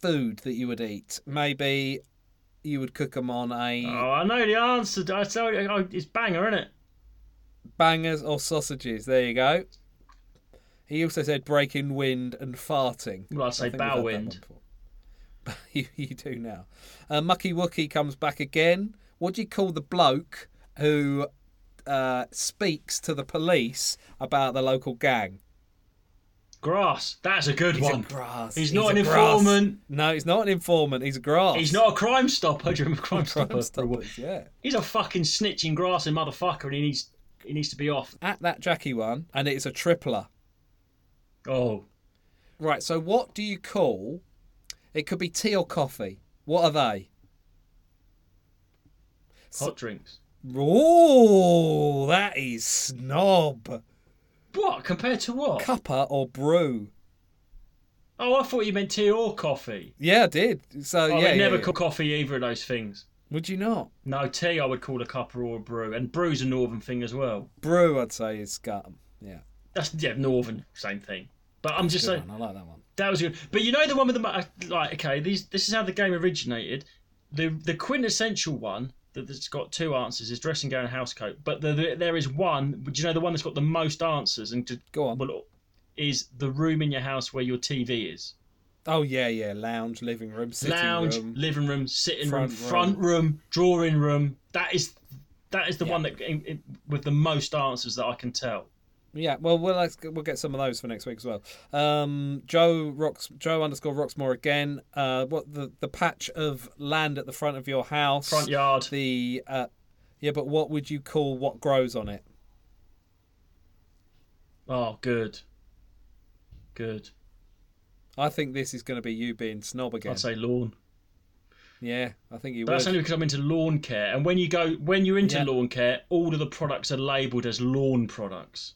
food that you would eat. Maybe you would cook them on a Oh, I know the answer. I tell you, oh, it's banger, isn't it? bangers or sausages. There you go. He also said breaking wind and farting. Well, I'd say bow wind. you, you do now. Uh, Mucky Wookie comes back again. What do you call the bloke who uh, speaks to the police about the local gang? Grass. That's a good He's one. a grass. He's not a an grass. informant. No, he's not an informant. He's a grass. He's not a crime stopper. Do you remember Crime Stopper? Crime Stoppers, yeah. He's a fucking snitching grassing motherfucker, and he needs he needs to be off. At that Jackie one, and it's a tripler. Oh, Right, so what do you call? It could be tea or coffee. What are they? hot drinks. Oh, that is snob. What compared to what? Cuppa or brew? Oh, I thought you meant tea or coffee. Yeah, I did. So I yeah, would yeah, never yeah. call coffee either of those things. Would you not? No, tea I would call a cuppa or a brew, and brew's a northern thing as well. Brew, I'd say is scum. Yeah, That's yeah, northern, same thing. But I'm just good saying one. I like that one. that was good. But you know the one with the uh, like, okay, these this is how the game originated. The the quintessential one that's got two answers is dressing gown and house coat. But the, the, there is one. Do you know the one that's got the most answers and to, Go on. well, is the room in your house where your TV is? Oh yeah, yeah. Lounge, living room, sitting Lounge, room. living room, sitting room, Front room. front room, drawing room. That is that is the Yeah. one that with the most answers that I can tell. Yeah, well, we'll we'll get some of those for next week as well. Um, Joe rocks Joe underscore Roxmore again. Uh, what the the patch of land at the front of your house? Front yard. The uh, yeah, but what would you call what grows on it? Oh, good, good. I think this is going to be you being snob again. I'd say lawn. Yeah, I think you But that's would. only because I'm into lawn care, and when you go when you're into Yeah. lawn care, all of the products are labelled as lawn products.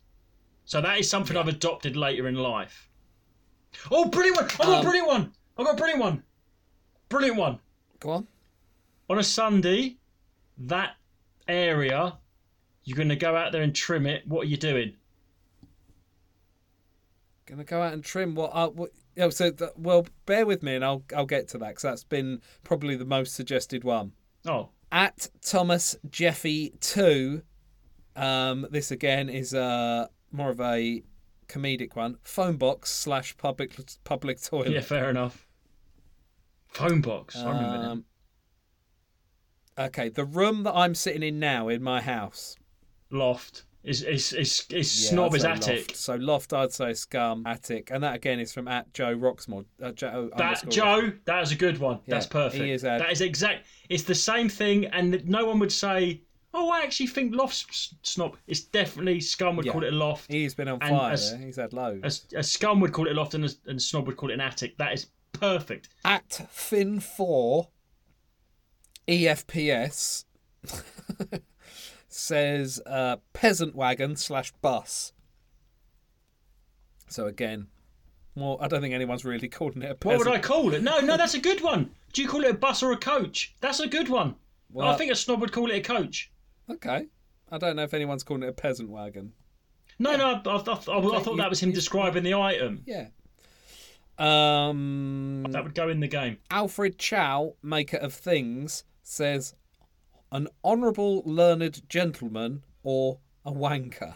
So that is something I've adopted later in life. Oh, brilliant one! I've got a Um, brilliant one! I've got a brilliant one! Brilliant one! Go on. On a Sunday, that area, you're going to go out there and trim it. What are you doing? Gonna go out and trim what? Uh, what oh, so th- well, bear with me, and I'll I'll get to that because that's been probably the most suggested one. Oh, at Thomas Jeffy two. Um, this again is uh more of a comedic one. Phone box slash public public toilet. yeah, fair enough. Phone box. I remember. Um, okay, the room that I'm sitting in now in my house. Loft. Is is is is Yeah, snob is attic. Loft. So loft, I'd say scum, attic, and that again is from at Joe Roxmore. Uh, Joe That Joe, that is a good one. Yeah, That's perfect. he is a- that is exact. It's the same thing, and no one would say, "Oh, I actually think loft snob." It's definitely scum would Yeah. call it a loft. He's been on fire. He's had loads. A, a scum would call it a loft, and a, and a snob would call it an attic. That is perfect. at Fin Four EFPS says uh, peasant wagon slash bus. So again, more. I don't think anyone's really calling it a peasant. What would I call it? No, no, that's a good one. Do you call it a bus or a coach? That's a good one. Well- I think a snob would call it a coach. Okay, I don't know if anyone's calling it a peasant wagon. No, no, I, I, I, I, I thought that was him describing the item. Yeah. Um, That would go in the game. Alfred Chow, maker of things, says an honourable, learned gentleman or a wanker.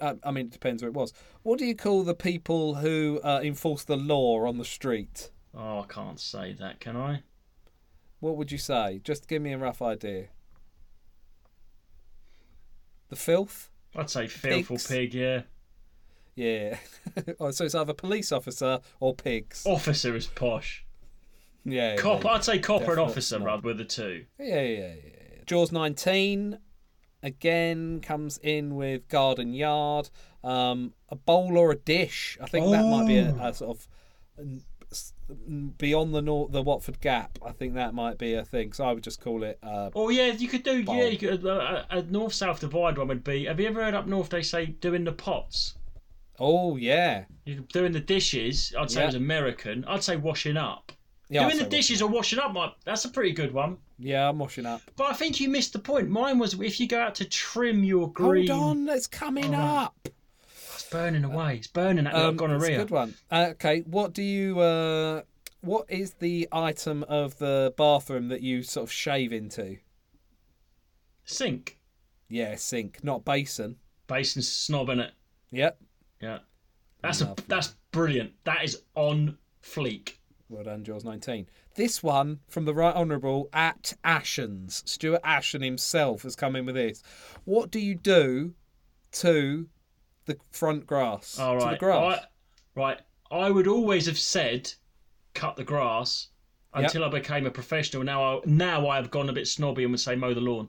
Uh, I mean, it depends who it was. What do you call the people who uh, enforce the law on the street? Oh, I can't say that, can I? What would you say? Just give me a rough idea. The filth? I'd say filth or pig, yeah. Yeah. oh, so it's either police officer or pigs. Officer is posh. Yeah. Cop, yeah. I'd say copper and officer rather with the two. Yeah, yeah, yeah. Jaws 19 again comes in with garden yard. Um, a bowl or a dish. I think that might be a, a sort of beyond the North, the Watford gap. I think that might be a thing. So I would just call it. Uh, Oh yeah, you could do. Bowl. Yeah, you could. Uh, a north south divide one would be. Have you ever heard up north they say doing the pots? oh yeah. You're doing the dishes. I'd say Yeah. it was American. I'd say washing up. Yeah, doing the dishes or washing up, that's a pretty good one. Yeah, I'm washing up. But I think you missed the point. Mine was if you go out to trim your green. Hold on, it's coming Oh, up. Burning away. It's burning that Um, gonorrhea. good one. Uh, okay, what do you? Uh, what is the item of the bathroom that you sort of shave into? Sink. Yeah, sink, not basin. Basin snob in it. Yep. Yeah. That's a, that's brilliant. That is on fleek. Well done, Jaws 19. This one from the Right Honourable at Ashens. Stuart Ashen himself has come in with this. What do you do to the front grass? All To right. the grass. I, right. I would always have said cut the grass Yep. until I became a professional. Now I now I have gone a bit snobby and would say mow the lawn.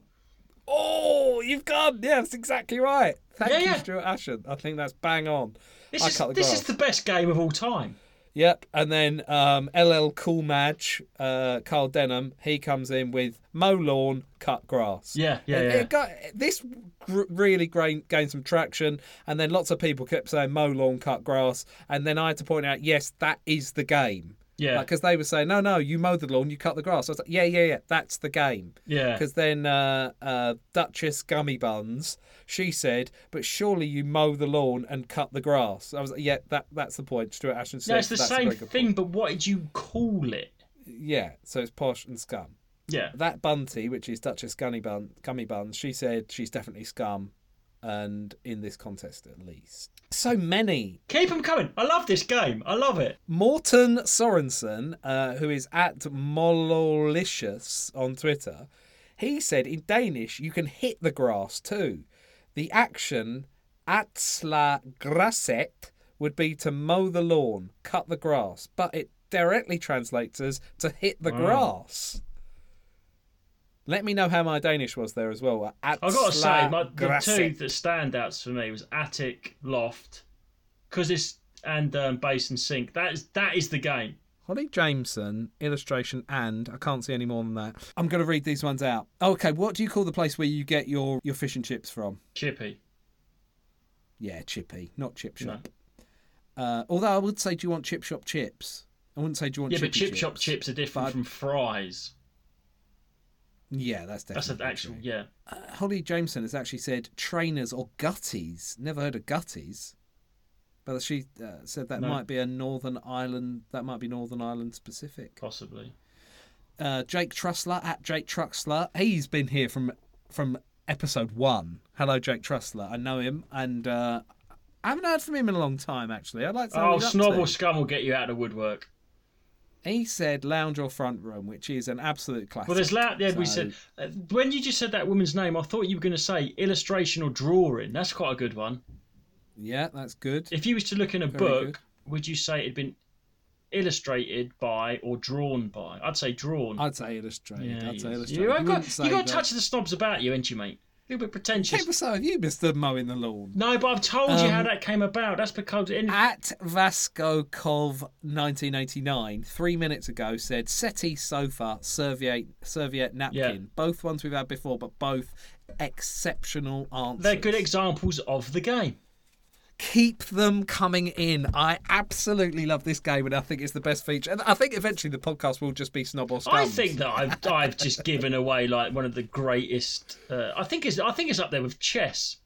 Oh, you've gone. Yeah, that's exactly right. Thank Yeah, you, yeah. Stuart Ashen. I think that's bang on. This I is cut the this is the best game of all time. Yep, and then um, LL Cool Madge, uh, Carl Denham, he comes in with mow lawn, cut grass. Yeah, yeah, It- yeah. it got, this gr- really gained, gained some traction, and then lots of people kept saying mow lawn, cut grass, and then I had to point out, yes, that is the game. Yeah. Because they were saying, no, no, you mow the lawn, you cut the grass. I was like, yeah, yeah, yeah, that's the game. Yeah. Because then uh, uh, Duchess Gummy Buns, she said, but surely you mow the lawn and cut the grass. I was like, yeah, that that's the point. Stuart Ashen said No, it's the same thing, point. but what did you call it? Yeah, so it's posh and scum. Yeah. That Bunty, which is Duchess Gummy, Bun, Gummy Buns, she said she's definitely scum, and in this contest at least. So many. Keep them coming. I love this game. I love it. Morten Sorensen, uh, who is at Mololicious on Twitter, he said in Danish you can hit the grass too. The action atsla græsset would be to mow the lawn, cut the grass, but it directly translates as to hit the grass. Let me know how my Danish was there as well. I've got to say, my, the two that stand outs for me was attic, loft, because it's and um, base and sink. That is that is the game. Holly Jameson, illustration, and I can't see any more than that. I'm going to read these ones out. Okay, what do you call the place where you get your, your fish and chips from? Chippy. Yeah, Chippy, not Chip No. Shop. Uh, although I would say, do you want Chip Shop chips? I wouldn't say, do you want Yeah, but chippy chip shop chips are different But- from fries. Yeah, that's That's definitely an actual true. yeah. Uh, Holly Jameson has actually said trainers or gutties. Never heard of gutties. But she uh, said that No. might be a Northern Ireland. That might be Northern Ireland specific. Possibly. uh, Jake Trussler at Jake Trussler. He's been here from from episode one. Hello, Jake Trussler. I know him, and uh, I haven't heard from him in a long time. Actually, I'd like to. Oh, snob or scum will get you out of the woodwork. He said lounge or front room, which is an absolute classic. Well, there's loud. Yeah, we said uh, when you just said that woman's name, I thought you were going to say illustration or drawing. That's quite a good one. Yeah, that's good. If you was to look in a Very book, good. would you say it'd been illustrated by or drawn by? I'd say drawn. I'd say illustrated. I'd say illustrated. you, You got, you got a touch of the snobs about you, ain't you, mate? A little bit pretentious. But so have you, Mister Mowing the Lawn. No, but I've told you how Um, that came about. That's because in, At Vasco Cov 1989, three minutes ago, said settee, sofa, serviette, serviette napkin. Yeah. Both ones we've had before, but both exceptional answers. they're good examples of the game. Keep them coming in. I absolutely love this game, and I think it's the best feature. And I think eventually the podcast will just be snob or scum. I think that I've I've just given away like one of the greatest. Uh, I think it's I think it's up there with chess.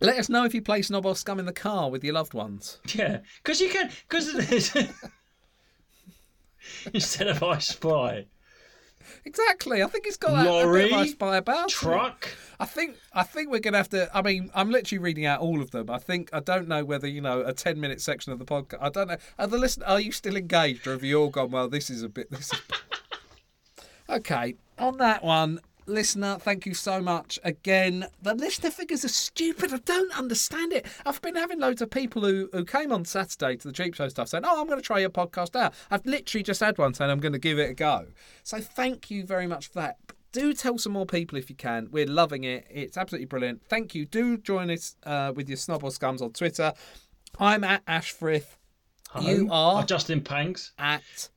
Let us know if you play snob or scum in the car with your loved ones. Yeah, because you can because instead of I Spy. Exactly. I think it's got that a bit Lorry, of Spy about. Truck. I think I think we're gonna have to. I mean, I'm literally reading out all of them. I think I don't know whether you know a 10 minute section of the podcast. I don't know. Are the listen? Are you still engaged, or have you all gone? Well, this is a bit. This is. okay. On that one, listener, thank you so much again. The listener figures are stupid. I don't understand it. I've been having loads of people who, who came on Saturday to the cheap show stuff saying, "Oh, I'm going to try your podcast out." I've literally just had one saying I'm going to give it a go. So thank you very much for that. Do tell some more people if you can. We're loving it. It's absolutely brilliant. Thank you. Do join us uh, with your snob or scums on Twitter. I'm at Ashfrith. You are Oh, Justin Panks. at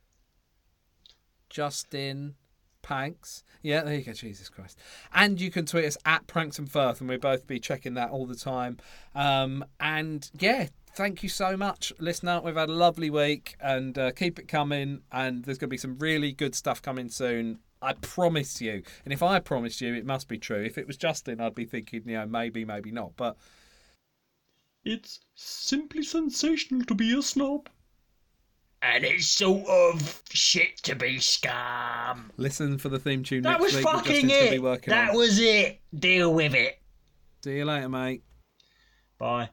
Justin Panks. Yeah, there you go. Jesus Christ. And you can tweet us at Pranks and Firth, and we'll both be checking that all the time. Um, and yeah, thank you so much, listener. We've had a lovely week, and uh, keep it coming. And there's going to be some really good stuff coming soon. I promise you. And if I promised you, it must be true. If it was Justin, I'd be thinking, you know, maybe, maybe not. But It's simply sensational to be a snob. And it's sort of shit to be scum. listen for the theme tune That was fucking Justin's gonna be it. That on. was it. Deal with it. See you later, mate. Bye.